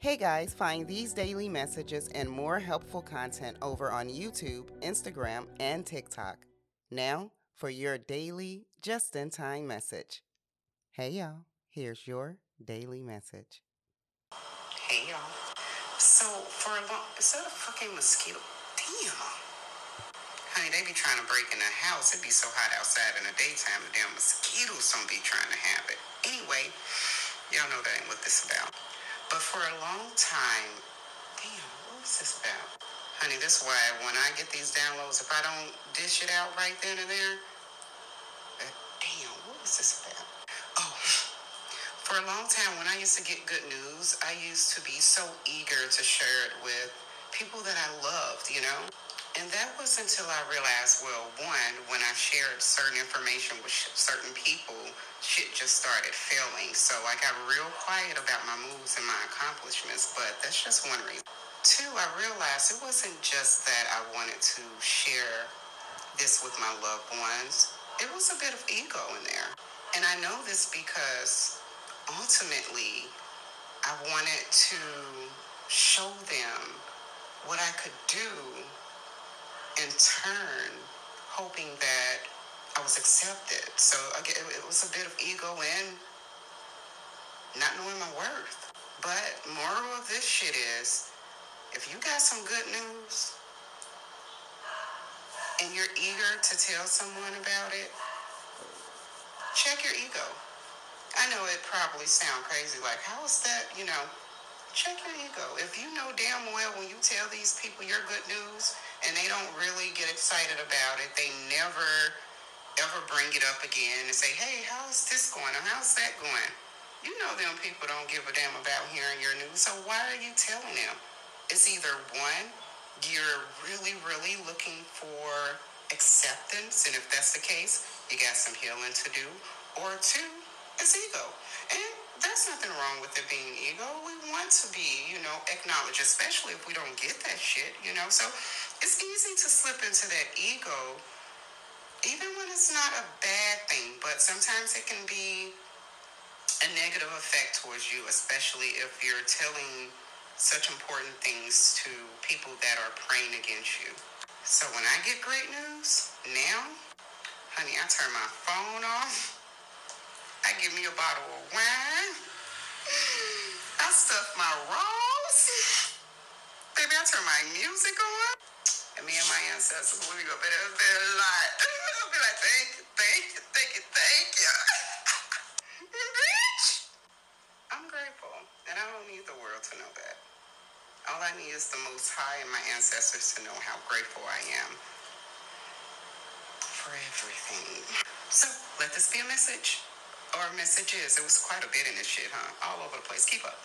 Hey guys, find these daily messages and more helpful content over on YouTube, Instagram, and TikTok. Now, for your daily, just in time message. Hey y'all, here's your daily message. Hey y'all. So for a long, is that a fucking mosquito? Damn. Honey, they be trying to break in the house. It be so hot outside in the daytime. The damn mosquitoes don't be trying to have it. Anyway, y'all know that ain't what this about. But for a long time, damn, what was this about? Honey, this is why when I get these downloads, if I don't dish it out right then and there, uh, damn, what was this about? Oh, for a long time, when I used to get good news, I used to be so eager to share it with people that I loved, you know? And that was until I realized, well, one, when I shared certain information with certain people, shit just started failing. So I got real quiet about my moves and my accomplishments, but that's just one reason. Two, I realized it wasn't just that I wanted to share this with my loved ones, it was a bit of ego in there. And I know this because ultimately I wanted to show them what I could do in turn, hoping that I was accepted. So again, it was a bit of ego and not knowing my worth. But moral of this shit is, if you got some good news and you're eager to tell someone about it, check your ego. I know it probably sound crazy, like how is that, you know, check your ego. If you know damn well when you tell these people your good news and they don't really get excited about it, they never ever bring it up again and say, hey, how's this going or how's that going? You know them people don't give a damn about hearing your news, so why are you telling them? It's either one, you're really, really looking for acceptance, and if that's the case, you got some healing to do, or two, it's ego. And there's nothing wrong with it being ego. We want to be, you know, acknowledged, especially if we don't get that shit, you know. So it's easy to slip into that ego, even when it's not a bad thing, but sometimes it can be a negative effect towards you, especially if you're telling such important things to people that are praying against you. So when I get great news, now, honey, I turn my phone off. I give me a bottle of wine. Mm, I stuff my rolls. Baby, I turn my music on. And me and my ancestors, we go better there a lot. I'll be like, thank you, thank you, thank you, thank you. Bitch. I'm grateful. And I don't need the world to know that. All I need is the Most High and my ancestors to know how grateful I am for everything. So let this be a message or messages. It was quite a bit in this shit, huh? All over the place. Keep up.